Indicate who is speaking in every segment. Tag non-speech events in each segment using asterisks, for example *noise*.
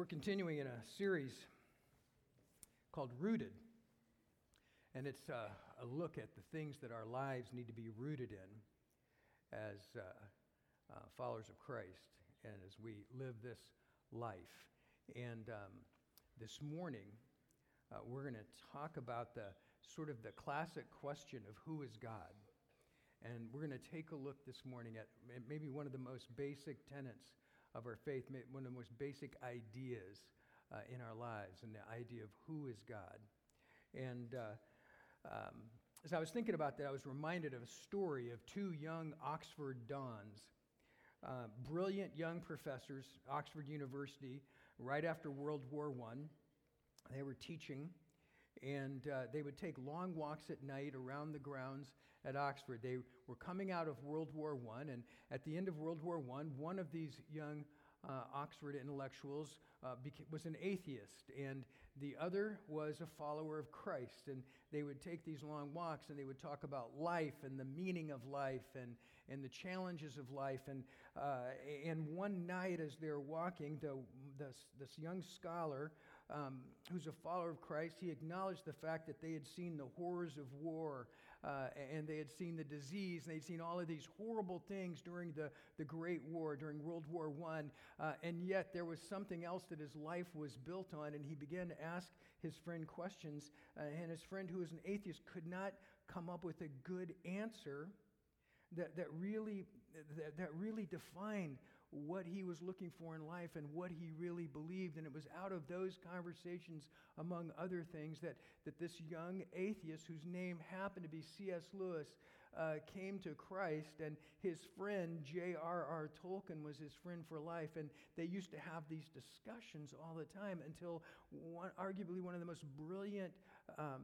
Speaker 1: We're continuing in a series called Rooted. And it's uh, a look at the things that our lives need to be rooted in as uh, uh, followers of Christ and as we live this life. And um, this morning, uh, we're going to talk about the sort of the classic question of who is God. And we're going to take a look this morning at maybe one of the most basic tenets of our faith, one of the most basic ideas uh, in our lives, and the idea of who is God. And uh, um, as I was thinking about that, I was reminded of a story of two young Oxford dons. Uh, brilliant young professors, Oxford University, right after World War I. They were teaching and uh, they would take long walks at night around the grounds at Oxford. They were coming out of World War I, and at the end of World War I, one of these young uh, Oxford intellectuals uh, beca- was an atheist, and the other was a follower of Christ. And they would take these long walks and they would talk about life and the meaning of life and, and the challenges of life. And, uh, and one night, as they're walking, the, this, this young scholar um, who's a follower of Christ, he acknowledged the fact that they had seen the horrors of war uh, and they had seen the disease and they'd seen all of these horrible things during the, the Great War, during World War I. Uh, and yet there was something else that his life was built on, and he began to ask his friend questions. Uh, and his friend, who was an atheist, could not come up with a good answer that, that, really, that, that really defined what he was looking for in life and what he really believed. And it was out of those conversations, among other things, that, that this young atheist, whose name happened to be C.S. Lewis, uh, came to Christ. And his friend, J.R.R. Tolkien, was his friend for life. And they used to have these discussions all the time until one, arguably one of the most brilliant. Um,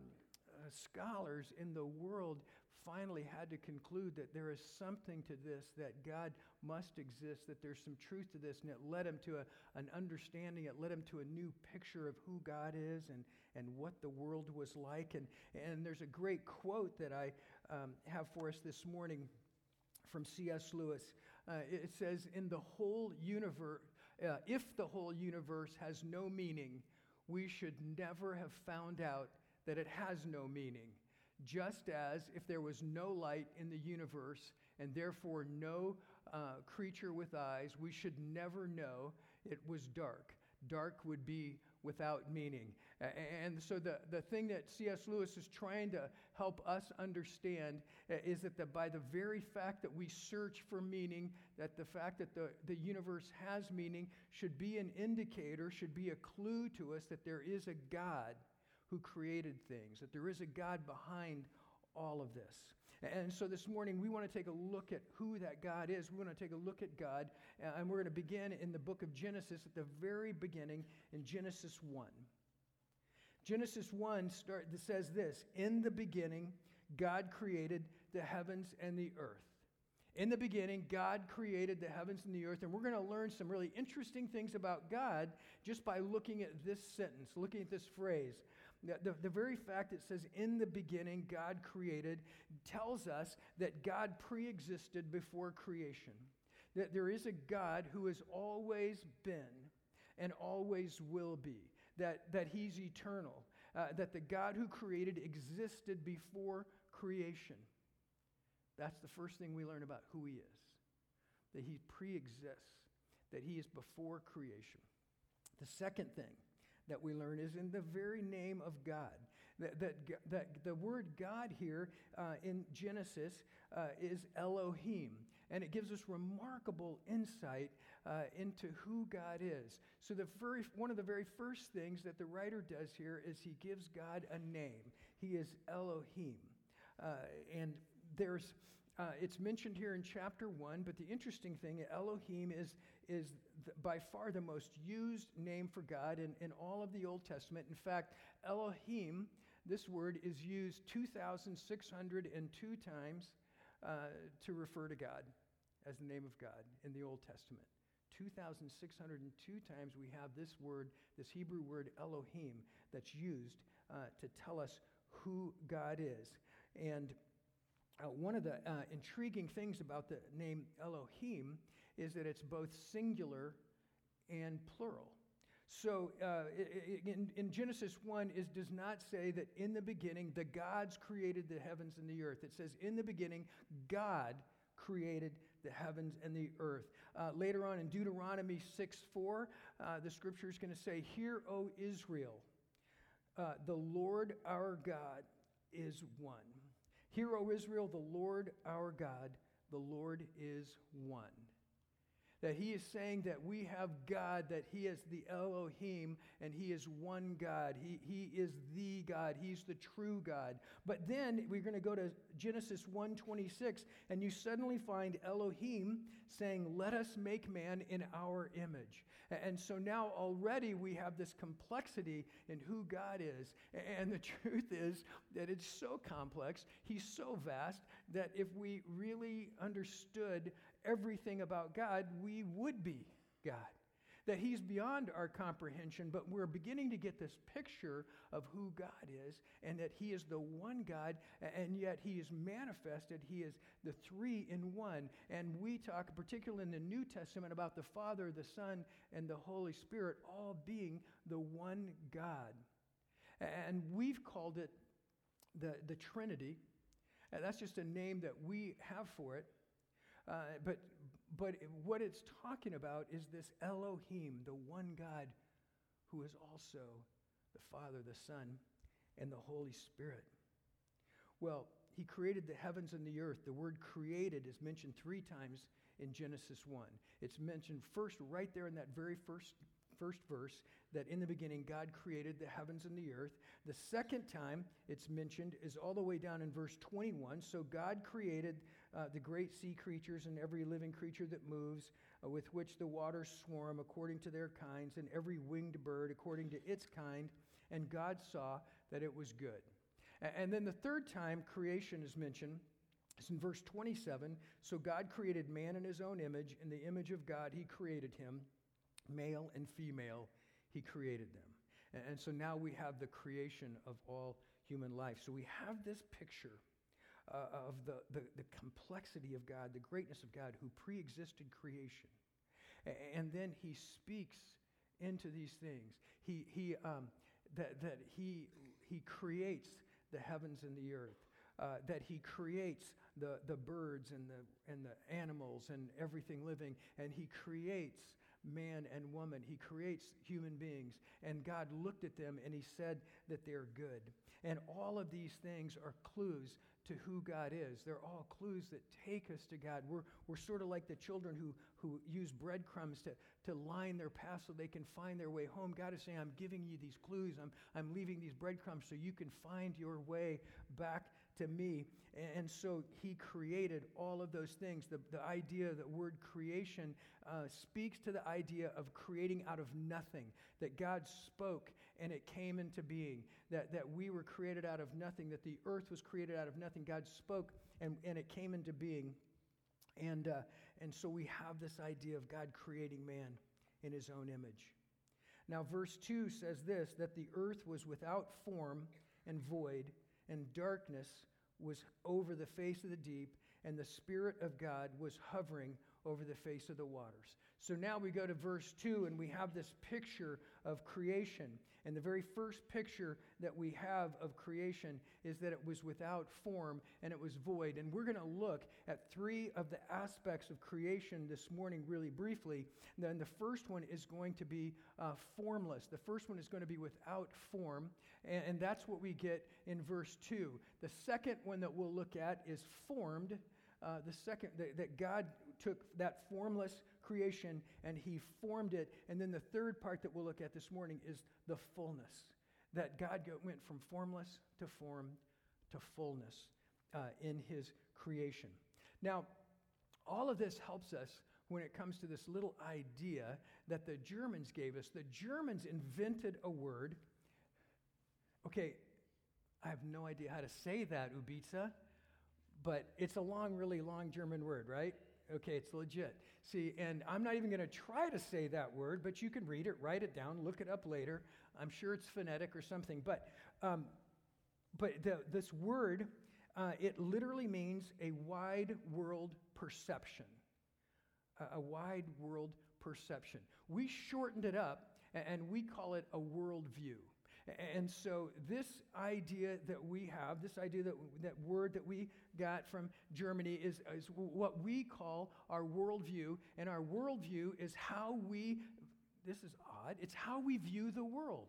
Speaker 1: uh, scholars in the world finally had to conclude that there is something to this, that God must exist, that there's some truth to this, and it led him to a, an understanding, it led him to a new picture of who God is and, and what the world was like. And, and there's a great quote that I um, have for us this morning from C.S. Lewis. Uh, it says, In the whole universe, uh, if the whole universe has no meaning, we should never have found out that it has no meaning. Just as if there was no light in the universe and therefore no uh, creature with eyes, we should never know it was dark. Dark would be without meaning. And so, the, the thing that C.S. Lewis is trying to help us understand uh, is that the, by the very fact that we search for meaning, that the fact that the, the universe has meaning should be an indicator, should be a clue to us that there is a God who created things, that there is a God behind all of this. And so this morning, we want to take a look at who that God is. We want to take a look at God, uh, and we're going to begin in the book of Genesis at the very beginning in Genesis 1. Genesis 1 start, says this In the beginning, God created the heavens and the earth. In the beginning, God created the heavens and the earth, and we're going to learn some really interesting things about God just by looking at this sentence, looking at this phrase. The, the, very fact it says, in the beginning, God created, tells us that God pre existed before creation. That there is a God who has always been and always will be, that, that He's eternal, uh, that the God who created existed before creation. That's the first thing we learn about who he is that he pre exists, that he is before creation. The second thing that we learn is in the very name of God. That, that, that the word God here uh, in Genesis uh, is Elohim, and it gives us remarkable insight uh, into who God is. So, the very, one of the very first things that the writer does here is he gives God a name. He is Elohim. Uh, and there's uh, it's mentioned here in chapter 1, but the interesting thing, Elohim is, is by far the most used name for God in, in all of the Old Testament. In fact, Elohim, this word, is used 2,602 times uh, to refer to God as the name of God in the Old Testament. 2,602 times we have this word, this Hebrew word Elohim, that's used uh, to tell us who God is. And uh, one of the uh, intriguing things about the name Elohim is that it's both singular and plural. So uh, in, in, Genesis 1, it does not say that in the beginning the gods created the heavens and the earth. It says in the beginning God created the heavens and the earth. Uh, later on in Deuteronomy 6 4, uh, the scripture is going to say, Hear, O Israel, uh, the Lord our God is one. Hear, O Israel, the Lord our God, the Lord is one that he is saying that we have God, that he is the Elohim, and he is one God. He, he is the God. He's the true God. But then we're going to go to Genesis 1:26, and you suddenly find Elohim saying, Let us make man in our image. And so now already we have this complexity in who God is. And the *laughs* truth is that it's so complex, he's so vast, that if we really understood everything about God, we would be God. That He's beyond our comprehension, but we're beginning to get this picture of who God is and that He is the one God, and yet He is manifested. He is the three in one. And we talk, particularly in the New Testament, about the Father, the Son, and the Holy Spirit all being the one God. And we've called it the, the Trinity. And that's just a name that we have for it. Uh, but, but what it's talking about is this Elohim, the one God who is also the Father, the Son, and the Holy Spirit. Well, he created the heavens and the earth. The word created is mentioned three times in Genesis 1. It's mentioned first right there in that very first first verse that in the beginning God created the heavens and the earth. The second time it's mentioned is all the way down in verse 21. So God created uh, the great sea creatures and every living creature that moves, uh, with which the waters swarm according to their kinds, and every winged bird according to its kind. And God saw that it was good. And then the third time creation is mentioned. It's in verse 27. So God created man in his own image. In the image of God, he created him. Male and female, he created them. And, so now we have the creation of all human life. So we have this picture uh, of the, the, the, complexity of God, the greatness of God who pre existed creation. And then he speaks into these things. He, he, um, that, that he, he creates the heavens and the earth, uh, that he creates the, the birds and the, and the animals and everything living, and he creates man and woman. He creates human beings. And God looked at them and he said that they're good. And all of these things are clues to who God is. They're all clues that take us to God. We're, we're sort of like the children who, who use breadcrumbs to, to line their path so they can find their way home. God is saying, I'm giving you these clues. I'm, I'm leaving these breadcrumbs so you can find your way back to me. And so he created all of those things. The, the idea, the word creation, uh, speaks to the idea of creating out of nothing, that God spoke and it came into being, that, that we were created out of nothing, that the earth was created out of nothing. God spoke and, and it came into being. And, uh, and so we have this idea of God creating man in his own image. Now, verse 2 says this that the earth was without form and void, and darkness was over the face of the deep, and the Spirit of God was hovering over the face of the waters. So now we go to verse 2 and we have this picture of creation. And the very first picture that we have of creation is that it was without form and it was void. And we're going to look at three of the aspects of creation this morning, really briefly. And then the first one is going to be uh, formless. The first one is going to be without form. And, and that's what we get in verse 2. The second one that we'll look at is formed. Uh, the second, that, that God took that formless creation and he formed it. And then the third part that we'll look at this morning is the fullness. That God went from formless to form to fullness uh, in his creation. Now, all of this helps us when it comes to this little idea that the Germans gave us. The Germans invented a word. Okay, I have no idea how to say that, Ubica, but it's a long, really long German word, right? Okay, it's legit. See, and I'm not even going to try to say that word, but you can read it, write it down, look it up later. I'm sure it's phonetic or something. But, um, but the, this word, uh, it literally means a wide world perception. A, a wide world perception. We shortened it up and we call it a worldview. And so, this idea that we have, this idea that, that word that we got from Germany, is, is what we call our worldview. And our worldview is how we, this is odd, it's how we view the world.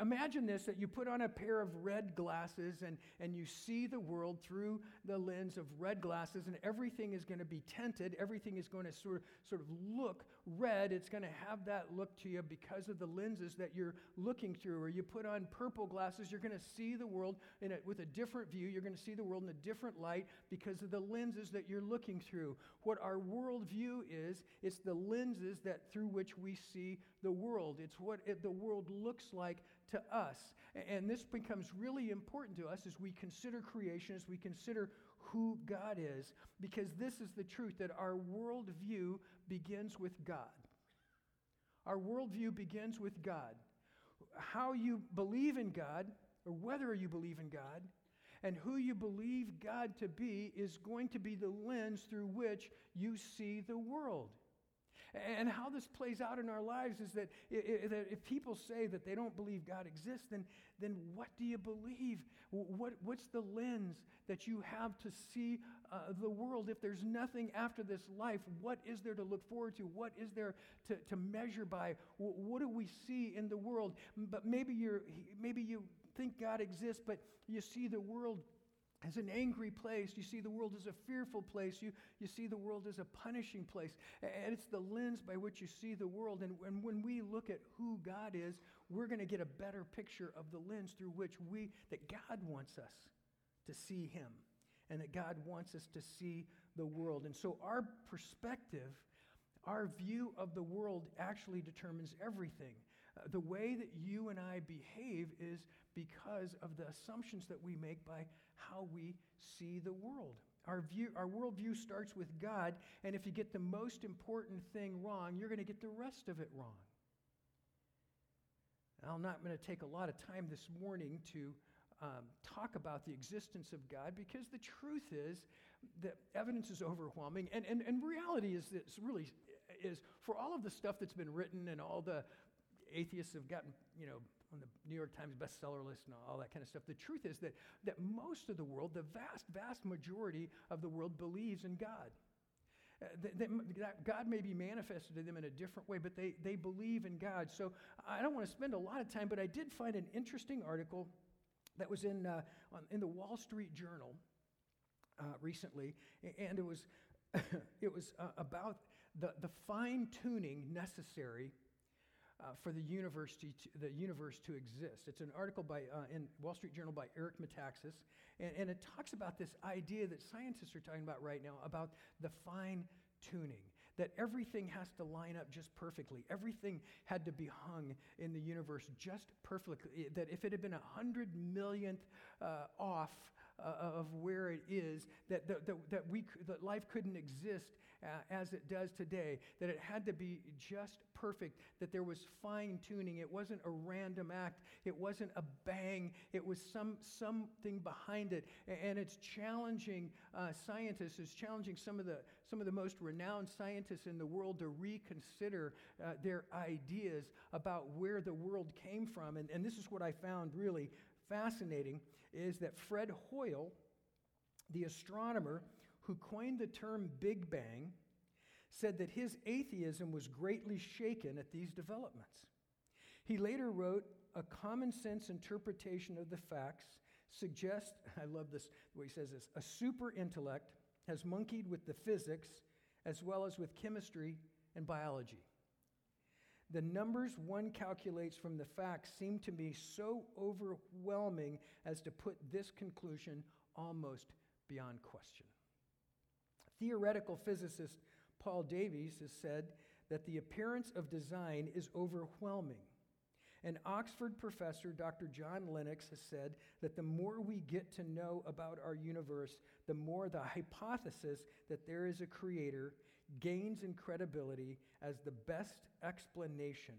Speaker 1: Imagine this that you put on a pair of red glasses and, and you see the world through the lens of red glasses, and everything is going to be tinted. Everything is going to sort of, sort of look red. It's going to have that look to you because of the lenses that you're looking through. Or you put on purple glasses, you're going to see the world in a, with a different view. You're going to see the world in a different light because of the lenses that you're looking through. What our worldview is, it's the lenses that through which we see the world. It's what it, the world looks like to us. And this becomes really important to us as we consider creation, as we consider who God is, because this is the truth that our worldview begins with God. Our worldview begins with God. How you believe in God, or whether you believe in God, and who you believe God to be is going to be the lens through which you see the world. And how this plays out in our lives is that if people say that they don't believe God exists, then, then what do you believe? What, what's the lens that you have to see uh, the world? If there's nothing after this life, what is there to look forward to? What is there to, to measure by? What do we see in the world? But maybe, you're, maybe you think God exists, but you see the world as an angry place. You see the world as a fearful place. You, you see the world as a punishing place. And it's the lens by which you see the world. And, and when we look at who God is, we're going to get a better picture of the lens through which we, that God wants us to see Him and that God wants us to see the world. And so our perspective, our view of the world actually determines everything. Uh, the way that you and I behave is because of the assumptions that we make by how we see the world. Our, view, our worldview starts with God, and if you get the most important thing wrong, you're going to get the rest of it wrong. I'm not going to take a lot of time this morning to um, talk about the existence of God because the truth is that evidence is overwhelming. And, and, and reality is this really is for all of the stuff that's been written and all the atheists have gotten, you know, on the New York Times bestseller list and all that kind of stuff. The truth is that, that most of the world, the vast, vast majority of the world, believes in God. Uh, that, that God may be manifested to them in a different way, but they, they believe in God. So I don't want to spend a lot of time, but I did find an interesting article that was in, uh, on, in the Wall Street Journal uh, recently, and it was, *coughs* it was uh, about the, the fine tuning necessary uh, for the, university to, the universe to exist. It's an article by, uh, in Wall Street Journal by Eric Metaxas, and, and it talks about this idea that scientists are talking about right now about the fine tuning. That everything has to line up just perfectly. Everything had to be hung in the universe just perfectly. That if it had been a hundred millionth uh, off uh, of where it is, that, that, that, that, we, that life couldn't exist uh, as it does today, that it had to be just perfect, that there was fine tuning. It wasn't a random act, it wasn't a bang, it was some, something behind it. And it's challenging uh, scientists, it's challenging some of, the, some of the most renowned scientists in the world to reconsider uh, their ideas about where the world came from. And, and this is what I found really fascinating is that Fred Hoyle, the astronomer, who coined the term Big Bang, said that his atheism was greatly shaken at these developments. He later wrote, A common sense interpretation of the facts suggests, *laughs* I love this, the way he says this, a super intellect has monkeyed with the physics as well as with chemistry and biology. The numbers one calculates from the facts seem to me so overwhelming as to put this conclusion almost beyond question. Theoretical physicist Paul Davies has said that the appearance of design is overwhelming. And Oxford professor Dr. John Lennox has said that the more we get to know about our universe, the more the hypothesis that there is a creator gains in credibility as the best explanation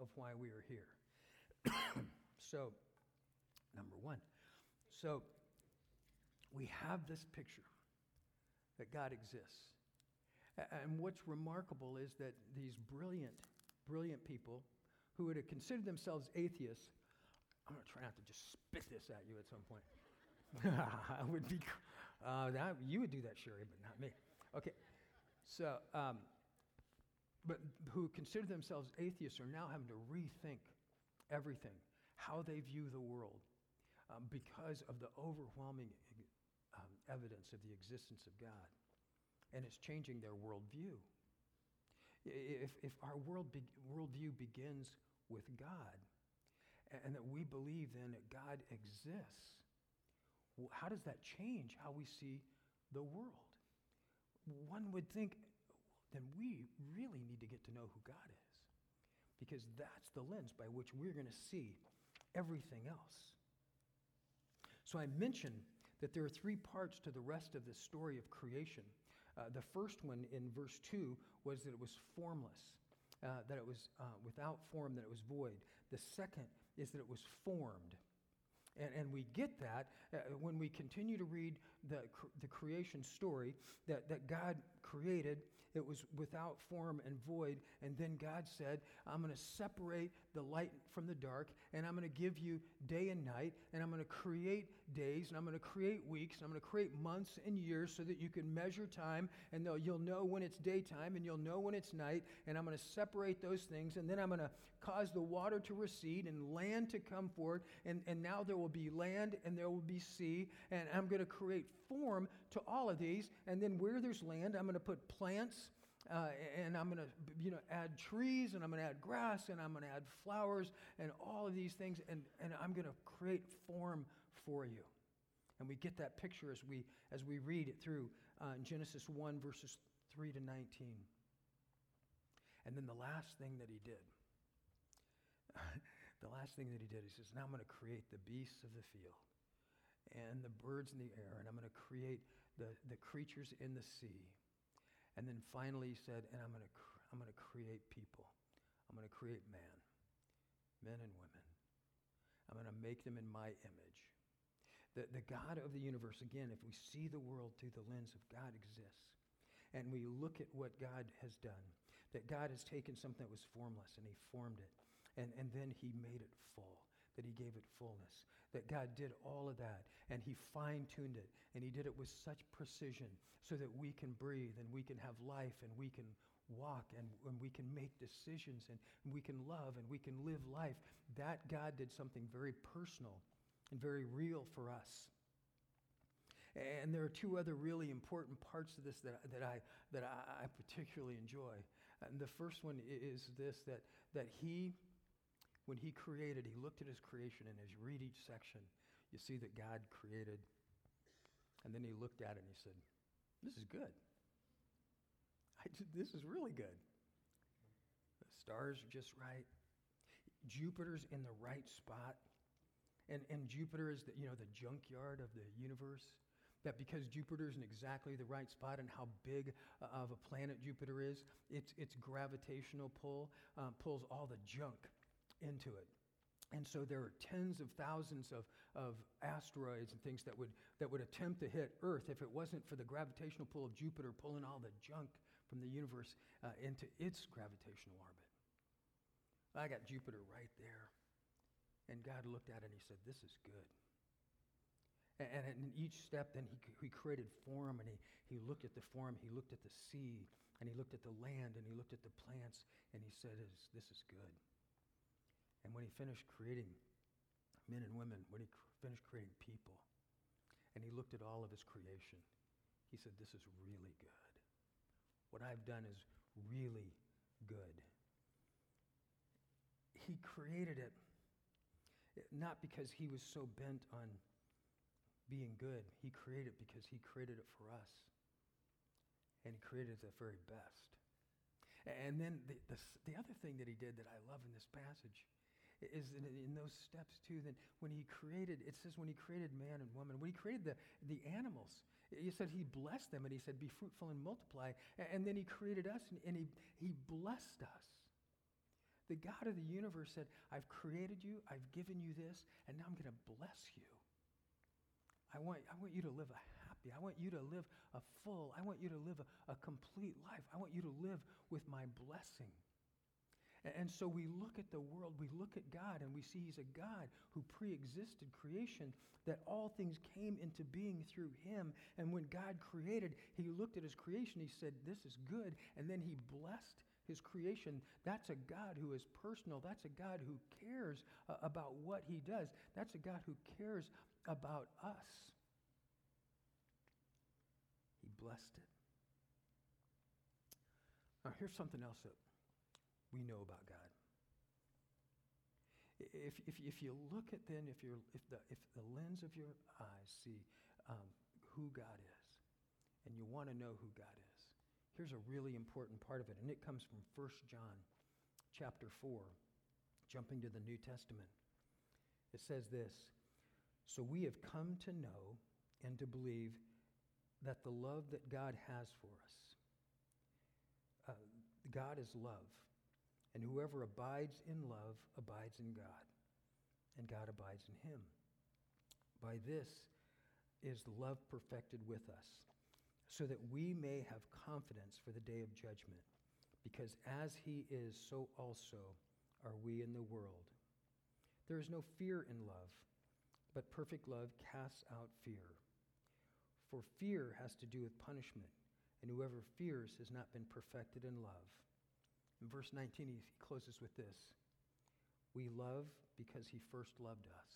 Speaker 1: of why we are here. *coughs* so, number one. So, we have this picture that God exists. And what's remarkable is that these brilliant brilliant people who would have considered themselves atheists. I'm going to try not to just spit this at you at some point. *laughs* I would be, uh, that, you would do that, Sherry, but not me. Okay, so, um, but who consider themselves atheists are now having to rethink everything, how they view the world, um, because of the overwhelming um, evidence of the existence of God. And it's changing their worldview. If, if our world be, worldview begins with God, and that we believe then that God exists, how does that change how we see the world? One would think, then we really need to get to know who God is, because that's the lens by which we're going to see everything else. So I mentioned that there are three parts to the rest of the story of creation. Uh, the first one in verse 2 was that it was formless, uh, that it was uh, without form, that it was void. The second is that it was formed. And, and we get that uh, when we continue to read the, the creation story that, that God created it was without form and void. And then God said, I'm going to separate the light from the dark, and I'm going to give you day and night, and I'm going to create days, and I'm going to create weeks, and I'm going to create months and years so that you can measure time, and you'll know when it's daytime, and you'll know when it's night, and I'm going to separate those things, and then I'm going to cause the water to recede and land to come forward, and, and now there will be land and there will be sea, and I'm going to create form to all of these, and then where there's land, I'm going to put plants uh, and I'm going to, you know, add trees, and I'm going to add grass, and I'm going to add flowers, and all of these things, and, and I'm going to create form for you. And we get that picture as we, as we read it through uh, Genesis 1, verses 3 to 19. And then the last thing that he did, *laughs* the last thing that he did, he says, Now I'm going to create the beasts of the field and the birds in the air, and I'm going to create the, the creatures in the sea and then finally he said, and I'm going to I'm going to create people. I'm going to create man, men and women. I'm going to make them in my image. The, the God of the universe, again, if we see the world through the lens of God exists, and we look at what God has done, that God has taken something that was formless and he formed it, and, and then he made it full, that he gave it fullness, that God did all of that, and he fine tuned it, and he did it with such precision so that we can breathe and we can have life and we can walk and, and we can make decisions and, and we can love and we can live life. That God did something very personal and very real for us. And there are two other really important parts of this that, that, I, that I, I particularly enjoy. And the first one is this that, that he, when he created, he looked at his creation, and as you read each section, you see that God created. And then he looked at it and he said, this is good. I, this is really good. The stars are just right. Jupiter's in the right spot. And, and Jupiter is the, you know, the junkyard of the universe. That because Jupiter is in exactly the right spot and how big uh, of a planet Jupiter is, its, its gravitational pull um, pulls all the junk into it. And so there are tens of thousands of, of asteroids and things that would, that would attempt to hit Earth if it wasn't for the gravitational pull of Jupiter pulling all the junk from the universe uh, into its gravitational orbit. I got Jupiter right there. And God looked at it and he said, This is good. And, in each step, then he, he created form and he, he looked at the form, he looked at the sea, and he looked at the land, and he looked at the plants, and he said, This is good. And when he finished creating men and women, when he cr- finished creating people, and he looked at all of his creation, he said, This is really good. What I've done is really good. He created it not because he was so bent on being good. He created it because he created it for us. And he created it the very best. And then the, the, the other thing that he did that I love in this passage is in, those steps too. Then when he created, it says when he created man and woman, when he created the, the animals, he said he blessed them and he said, be fruitful and multiply. And, then he created us and, and he, he blessed us. The God of the universe said, I've created you, I've given you this, and now I'm going to bless you. I want, I want you to live a happy, I want you to live a full, I want you to live a, a complete life. I want you to live with my blessing. And so we look at the world, we look at God, and we see He's a God who pre existed creation, that all things came into being through Him. And when God created, He looked at His creation, He said, This is good. And then He blessed His creation. That's a God who is personal. That's a God who cares uh, about what He does. That's a God who cares about us. He blessed it. Now, here's something else that we know about God. If, if, if you look at then, if, you're, if, the, if the lens of your eyes see um, who God is, and you want to know who God is, here's a really important part of it, and it comes from 1 John chapter 4, jumping to the New Testament. It says this So we have come to know and to believe that the love that God has for us, uh, God is love. And whoever abides in love abides in God, and God abides in him. By this is love perfected with us, so that we may have confidence for the day of judgment, because as he is, so also are we in the world. There is no fear in love, but perfect love casts out fear. For fear has to do with punishment, and whoever fears has not been perfected in love. In verse 19, he closes with this We love because he first loved us.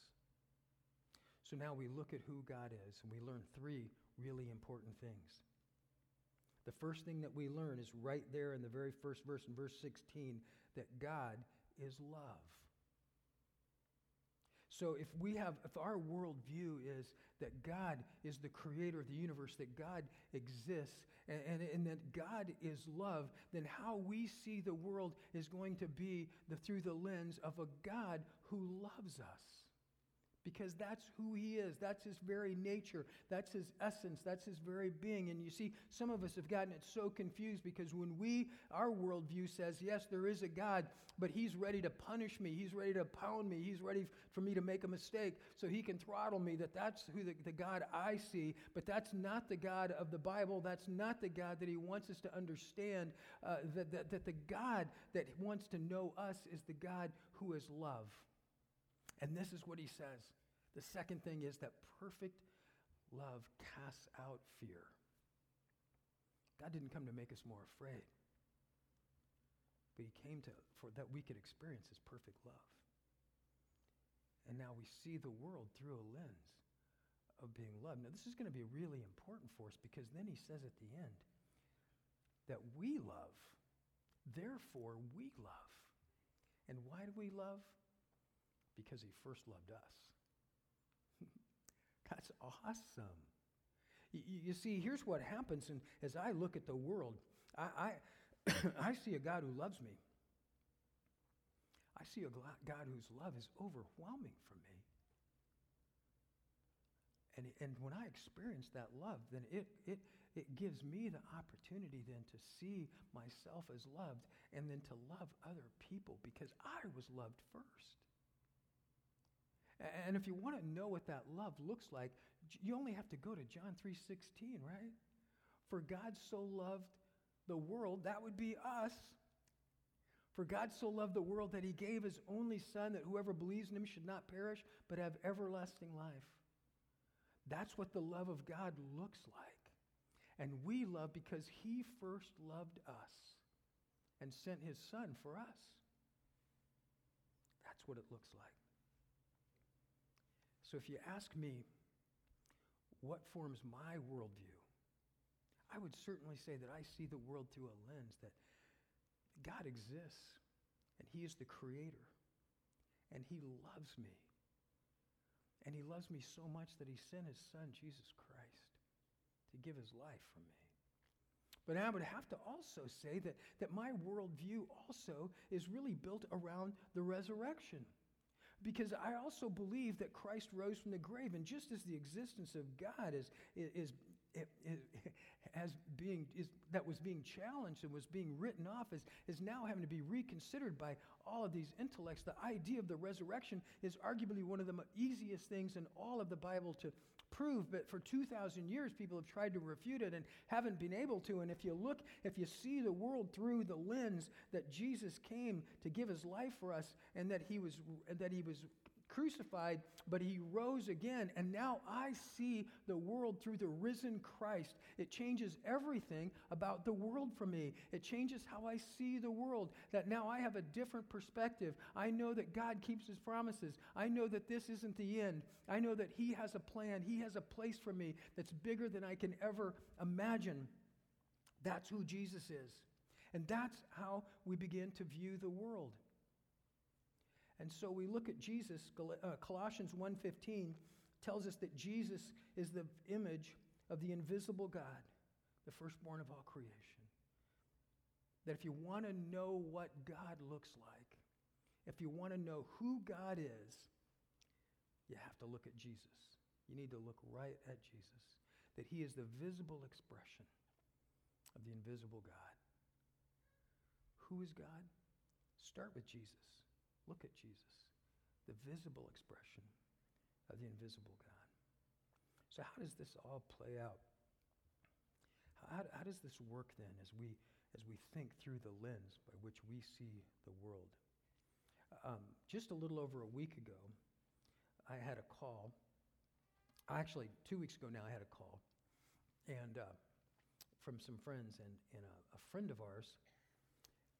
Speaker 1: So now we look at who God is, and we learn three really important things. The first thing that we learn is right there in the very first verse, in verse 16, that God is love. So if we have, if our worldview is that God is the creator of the universe, that God exists, and, and, and, that God is love, then how we see the world is going to be the, through the lens of a God who loves us because that's who he is. That's his very nature. That's his essence. That's his very being. And you see, some of us have gotten it so confused because when we, our worldview says, yes, there is a God, but he's ready to punish me. He's ready to pound me. He's ready for me to make a mistake so he can throttle me, that that's who the, the God I see. But that's not the God of the Bible. That's not the God that he wants us to understand. Uh, that, that, that the God that wants to know us is the God who is love. And this is what he says. The second thing is that perfect love casts out fear. God didn't come to make us more afraid, but he came to for that we could experience his perfect love. And now we see the world through a lens of being loved. Now, this is going to be really important for us because then he says at the end that we love, therefore we love. And why do we love? Because he first loved us. *laughs* That's awesome. You, you, see, here's what happens, and as I look at the world, I, I, *coughs* I see a God who loves me. I see a God whose love is overwhelming for me. And, and when I experience that love, then it, it, it gives me the opportunity then to see myself as loved and then to love other people because I was loved first. And if you want to know what that love looks like, you only have to go to John 3:16, right? For God so loved the world, that would be us. For God so loved the world that he gave his only son that whoever believes in him should not perish but have everlasting life. That's what the love of God looks like. And we love because he first loved us and sent his son for us. That's what it looks like. So if you ask me, what forms my worldview? I would certainly say that I see the world through a lens that God exists and He is the creator and He loves me. And He loves me so much that He sent His Son, Jesus Christ, to give His life for me. But I would have to also say that, that my worldview also is really built around the resurrection because I also believe that Christ rose from the grave. And just as the existence of God is, is, is, is *laughs* as being, is, that was being challenged and was being written off is, is now having to be reconsidered by all of these intellects, the idea of the resurrection is arguably one of the easiest things in all of the Bible to proved, but for 2,000 years, people have tried to refute it and haven't been able to. And if you look, if you see the world through the lens that Jesus came to give his life for us and that he was, that he was crucified, but he rose again. And now I see the world through the risen Christ. It changes everything about the world for me. It changes how I see the world. That now I have a different perspective. I know that God keeps his promises. I know that this isn't the end. I know that he has a plan, he has a place for me that's bigger than I can ever imagine. That's who Jesus is. And that's how we begin to view the world. And so we look at Jesus, uh, Colossians 1:15 tells us that Jesus is the image of the invisible God, the firstborn of all creation. That if you want to know what God looks like, if you want to know who God is, you have to look at Jesus. You need to look right at Jesus, that he is the visible expression of the invisible God. Who is God? Start with Jesus. Look at Jesus, the visible expression of the invisible God. So, how does this all play out? How, how does this work then as we, as we think through the lens by which we see the world? Um, just a little over a week ago, I had a call. Actually, two weeks ago now, I had a call, and uh, from some friends, and, and a, a friend of ours,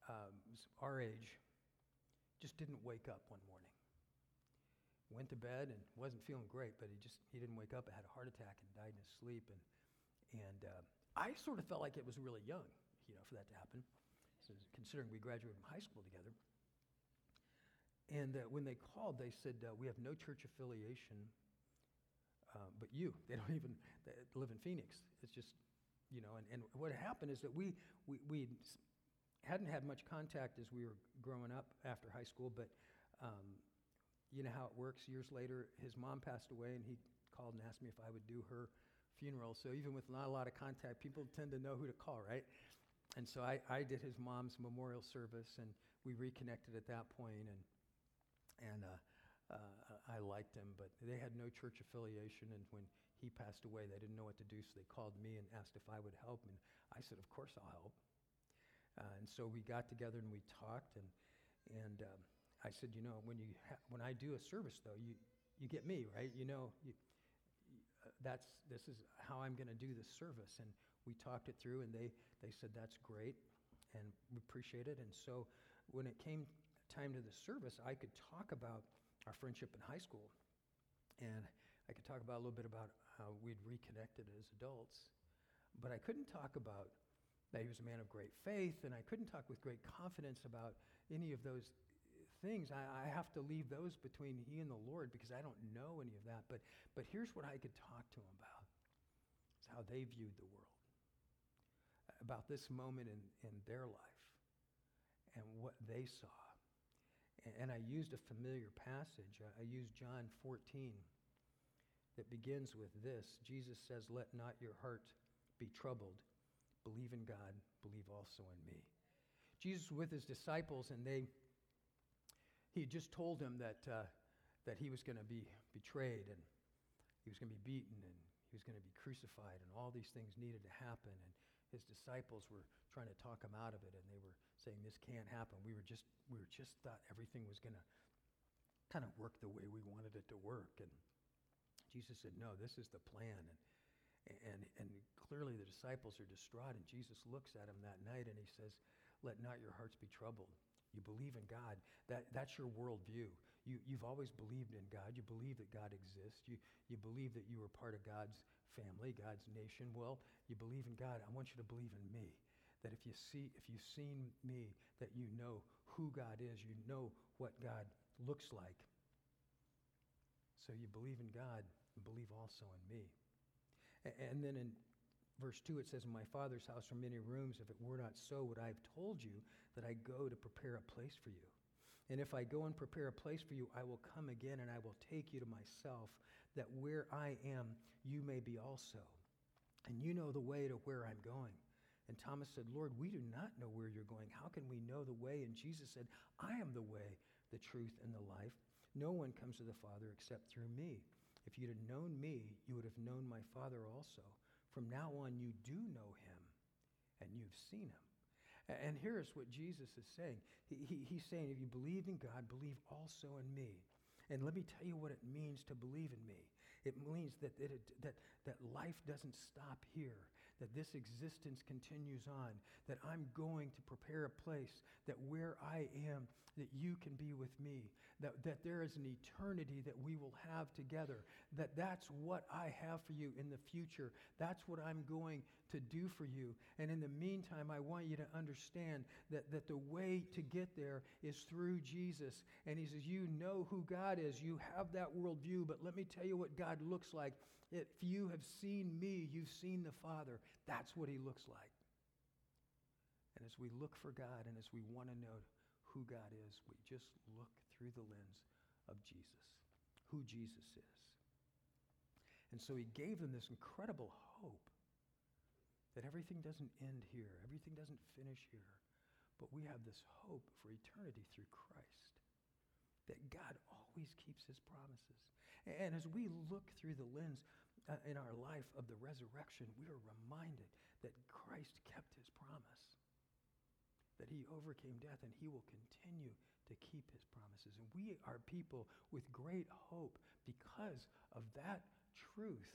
Speaker 1: um, our age, just didn't wake up one morning. Went to bed and wasn't feeling great, but he just he didn't wake up. Had a heart attack and died in his sleep. And and uh, I sort of felt like it was really young, you know, for that to happen. So considering we graduated from high school together. And uh, when they called, they said uh, we have no church affiliation, uh, but you. *laughs* They don't even they live in Phoenix. It's just you know. And, and what happened is that we we we hadn't had much contact as we were growing up after high school, but um, you know how it works. Years later, his mom passed away, and he called and asked me if I would do her funeral. So even with not a lot of contact, people tend to know who to call, right? And so I, I did his mom's memorial service, and we reconnected at that point, and and uh, uh, I liked him, but they had no church affiliation, and when he passed away, they didn't know what to do, so they called me and asked if I would help, and I said, of course I'll help. Uh, and so we got together and we talked, and, and um, I said, you know, when, you ha- when I do a service, though, you, you get me, right? You know, you, uh, that's, this is how I'm going to do this service. And we talked it through, and they, they said, that's great, and we appreciate it. And so when it came time to the service, I could talk about our friendship in high school. And I could talk about a little bit about how we'd reconnected as adults. But I couldn't talk about that he was a man of great faith, and I couldn't talk with great confidence about any of those things. I, I, have to leave those between he and the Lord because I don't know any of that. But, but here's what I could talk to him about. It's how they viewed the world, about this moment in, in their life and what they saw. And, and I used a familiar passage. I, I used John 14 that begins with this. Jesus says, let not your heart be troubled. Believe in God, believe also in me. Jesus with his disciples, and they, he had just told them that, uh, that he was going to be betrayed, and he was going to be beaten, and he was going to be crucified, and all these things needed to happen. And his disciples were trying to talk him out of it, and they were saying, "This can't happen. We were just, we were just thought everything was going to kind of work the way we wanted it to work." And Jesus said, "No, this is the plan." And and, and clearly the disciples are distraught, and Jesus looks at them that night and he says, Let not your hearts be troubled. You believe in God. That, that's your worldview. You, you've always believed in God. You believe that God exists. You, you believe that you are part of God's family, God's nation. Well, you believe in God. I want you to believe in me. That if you see, if you've seen me, that you know who God is. You know what God looks like. So you believe in God and believe also in me. And then in verse 2, it says, In my Father's house are many rooms. If it were not so, would I have told you that I go to prepare a place for you? And if I go and prepare a place for you, I will come again and I will take you to myself, that where I am, you may be also. And you know the way to where I'm going. And Thomas said, Lord, we do not know where you're going. How can we know the way? And Jesus said, I am the way, the truth, and the life. No one comes to the Father except through me. If you'd have known me, you would have known my Father also. From now on, you do know him, and you've seen him. And here's what Jesus is saying. He, he, he's saying, if you believe in God, believe also in me. And let me tell you what it means to believe in me. It means that, it, that, that life doesn't stop here, that this existence continues on, that I'm going to prepare a place that where I am, that you can be with me, that, that there is an eternity that we will have together, that that's what I have for you in the future. That's what I'm going to do for you. And in the meantime, I want you to understand that, that the way to get there is through Jesus. And he says, You know who God is, you have that worldview, but let me tell you what God looks like. If you have seen me, you've seen the Father. That's what he looks like. And as we look for God and as we want to know who God is, we just look through the lens of Jesus, who Jesus is. And so he gave them this incredible hope that everything doesn't end here, everything doesn't finish here, but we have this hope for eternity through Christ. That God always keeps his promises. And as we look through the lens uh, in our life of the resurrection, we are reminded that Christ kept his promise that he overcame death and he will continue to keep his promises. And we are people with great hope because of that truth.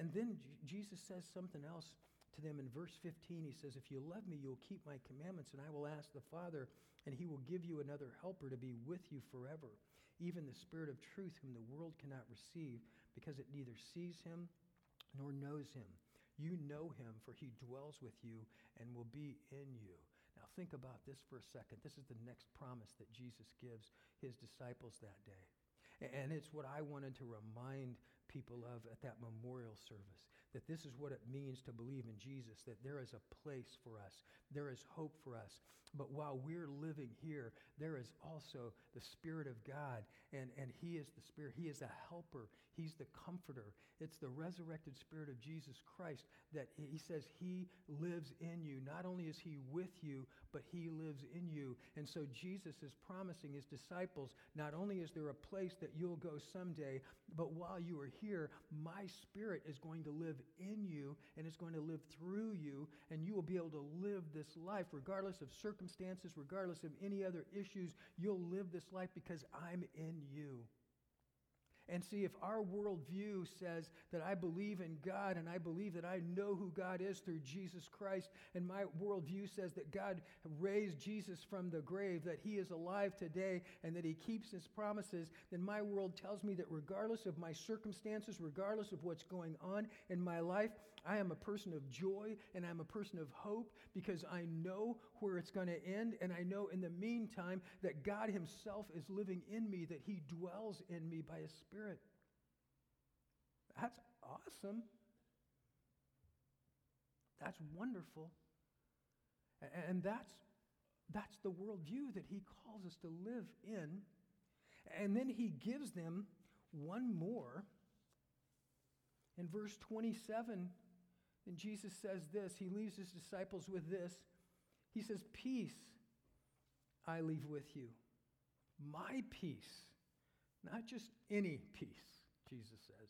Speaker 1: And then Jesus says something else to them in verse 15. He says, If you love me, you'll keep my commandments, and I will ask the Father, and he will give you another helper to be with you forever, even the Spirit of truth, whom the world cannot receive, because it neither sees him nor knows him. You know him, for he dwells with you and will be in you. Now, think about this for a second. This is the next promise that Jesus gives his disciples that day. And it's what I wanted to remind people of at that memorial service that this is what it means to believe in Jesus, that there is a place for us, there is hope for us. But while we're living here, there is also the Spirit of God, and, and He is the Spirit. He is a helper, He's the comforter. It's the resurrected Spirit of Jesus Christ that He says He lives in you. Not only is He with you, but He lives in you. And so Jesus is promising His disciples not only is there a place that you'll go someday, but while you are here, my Spirit is going to live in you and it's going to live through you, and you will be able to live this life regardless of circumstances, regardless of any other issues. You'll live this life because I'm in you. And see, if our worldview says that I believe in God and I believe that I know who God is through Jesus Christ, and my worldview says that God raised Jesus from the grave, that he is alive today, and that he keeps his promises, then my world tells me that regardless of my circumstances, regardless of what's going on in my life, I am a person of joy and I'm a person of hope because I know where it's going to end. And I know in the meantime that God Himself is living in me, that He dwells in me by His Spirit. That's awesome. That's wonderful. And that's, that's the worldview that He calls us to live in. And then He gives them one more. In verse 27, and Jesus says this. He leaves his disciples with this. He says, Peace I leave with you. My peace. Not just any peace, Jesus says.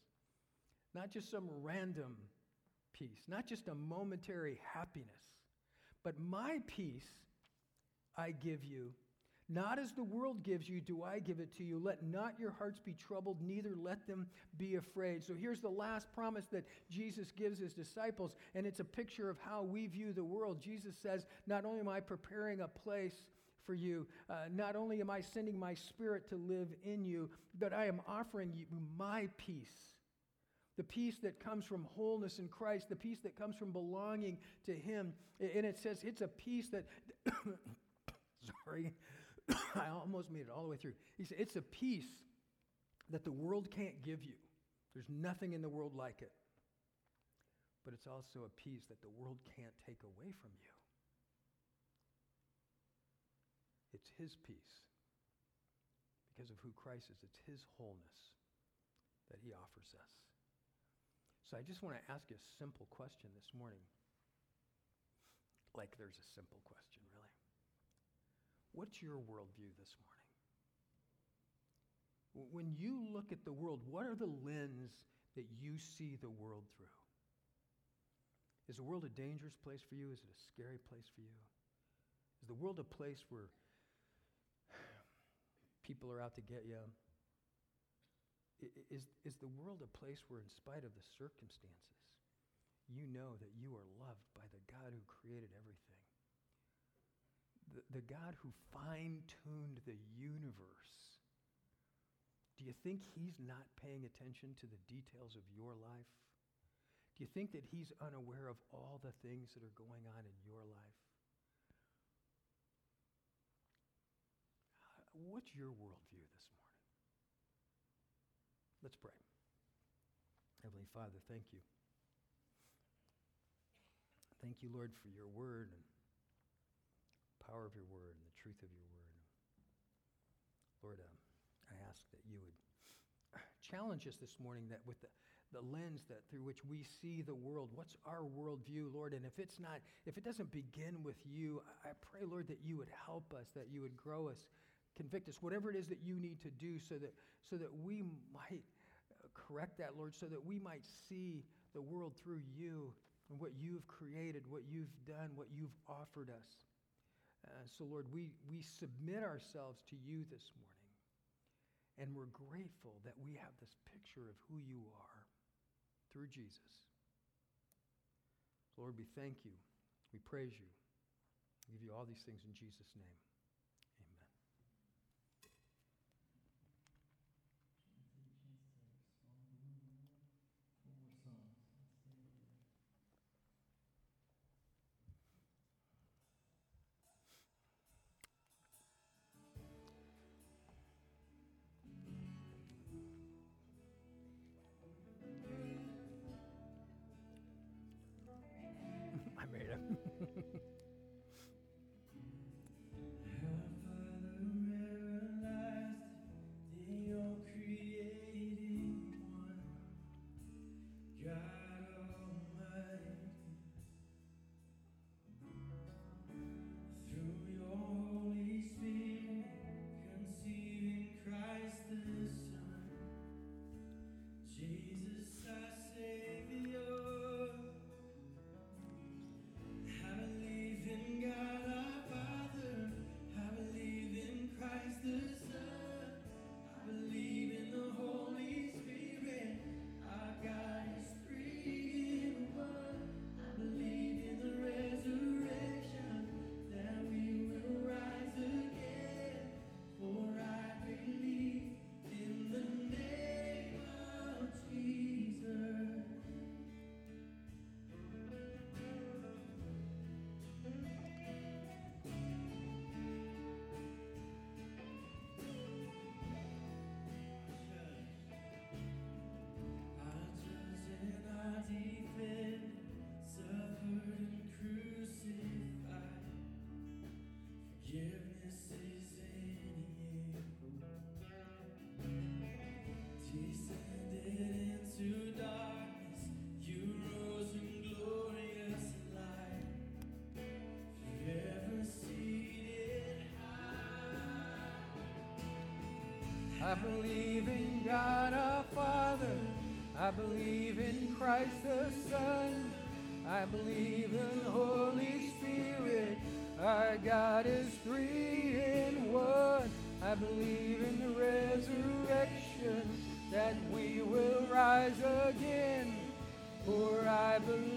Speaker 1: Not just some random peace. Not just a momentary happiness. But my peace I give you not as the world gives you, do I give it to you. Let not your hearts be troubled, neither let them be afraid. So here's the last promise that Jesus gives his disciples, and it's a picture of how we view the world. Jesus says, Not only am I preparing a place for you, uh, not only am I sending my spirit to live in you, but I am offering you my peace. The peace that comes from wholeness in Christ, the peace that comes from belonging to Him. And it says it's a peace that, *coughs* sorry, *coughs* I almost made it all the way through. He said, It's a peace that the world can't give you. There's nothing in the world like it. But it's also a peace that the world can't take away from you. It's His peace because of who Christ is. It's His wholeness that He offers us. So I just want to ask you a simple question this morning. Like there's a simple question. What's your worldview this morning? When you look at the world, what are the lens that you see the world through? Is the world a dangerous place for you? Is it a scary place for you? Is the world a place where people are out to get you? Is, is the world a place where, in spite of the circumstances, you know that you are loved by the God who created everything? The, God who fine tuned the universe. Do you think he's not paying attention to the details of your life? Do you think that he's unaware of all the things that are going on in your life? What's your worldview this morning? Let's pray. Heavenly Father, thank you. Thank you, Lord, for your word power of your word and the truth of your word. Lord, um, I ask that you would challenge us this morning that with the, the lens that through which we see the world, what's our worldview, Lord? And if it's not, if it doesn't begin with you, I pray, Lord, that you would help us, that you would grow us, convict us, whatever it is that you need to do so that, so that we might uh, correct that, Lord, so that we might see the world through you and what you've created, what you've done, what you've offered us. Uh, so, Lord, we, we submit ourselves to you this morning, and we're grateful that we have this picture of who you are through Jesus. Lord, we thank you. We praise you. We give you all these things in Jesus' name. I believe in God our Father. I believe in Christ the Son. I believe in Holy Spirit. Our God is three in one. I believe in the resurrection that we will rise again. For I believe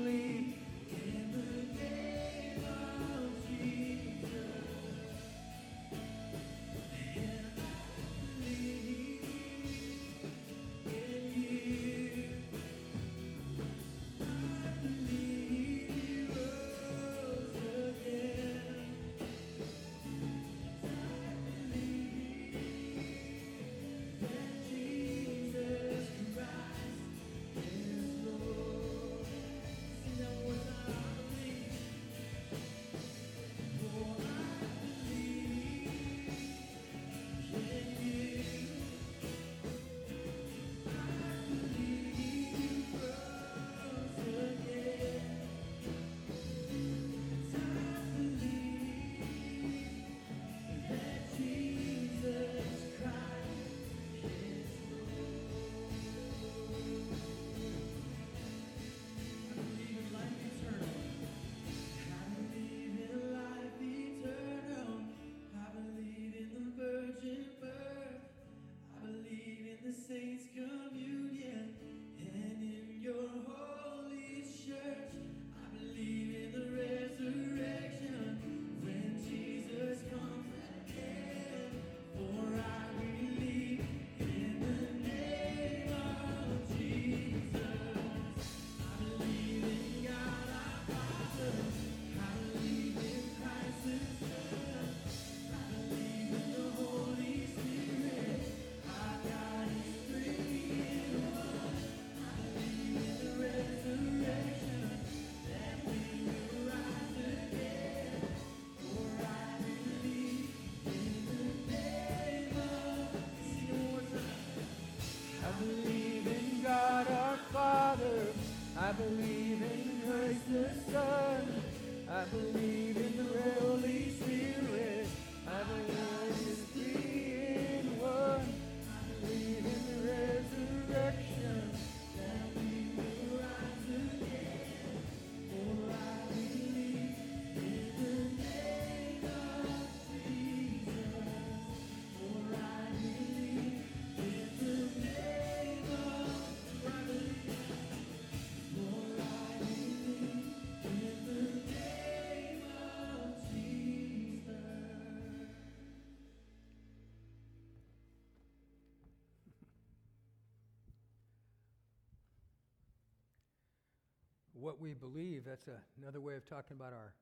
Speaker 1: What we believe, that's a, another way of talking about our,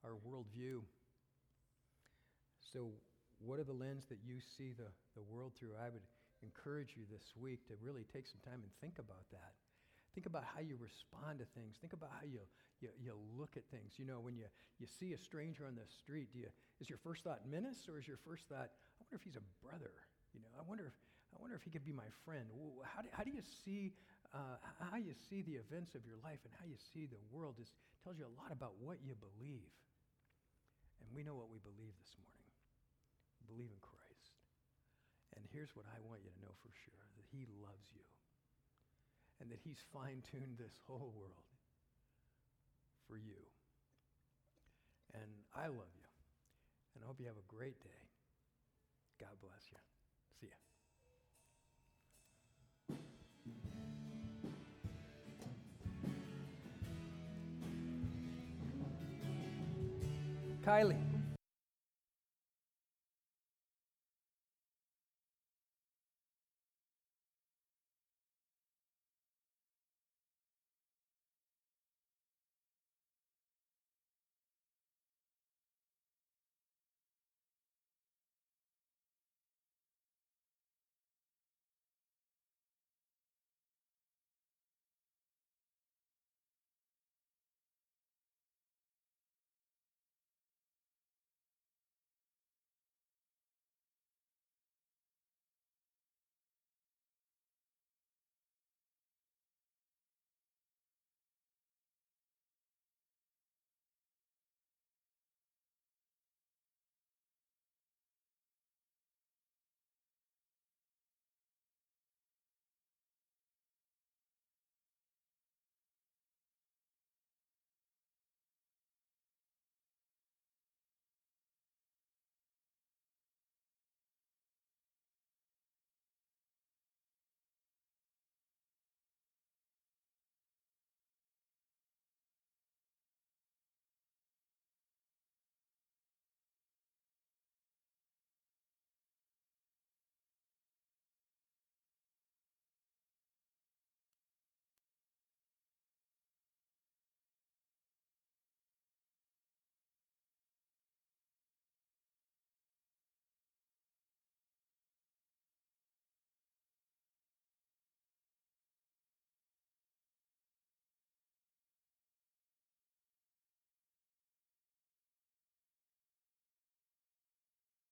Speaker 1: our worldview. So, what are the lens that you see the, the world through? I would encourage you this week to really take some time and think about that. Think about how you respond to things. Think about how you, you, you look at things. You know, when you, you see a stranger on the street, do you, is your first thought menace or is your first thought, I wonder if he's a brother? You know, I wonder if, I wonder if he could be my friend. How do, how do you see, uh, how you see the events of your life and how you see the world is, tells you a lot about what you believe. And we know what we believe this morning. We believe in Christ. And here's what I want you to know for sure, that he loves you and that he's fine-tuned this whole world for you. And I love you. And I hope you have a great day. God bless you. Kylie.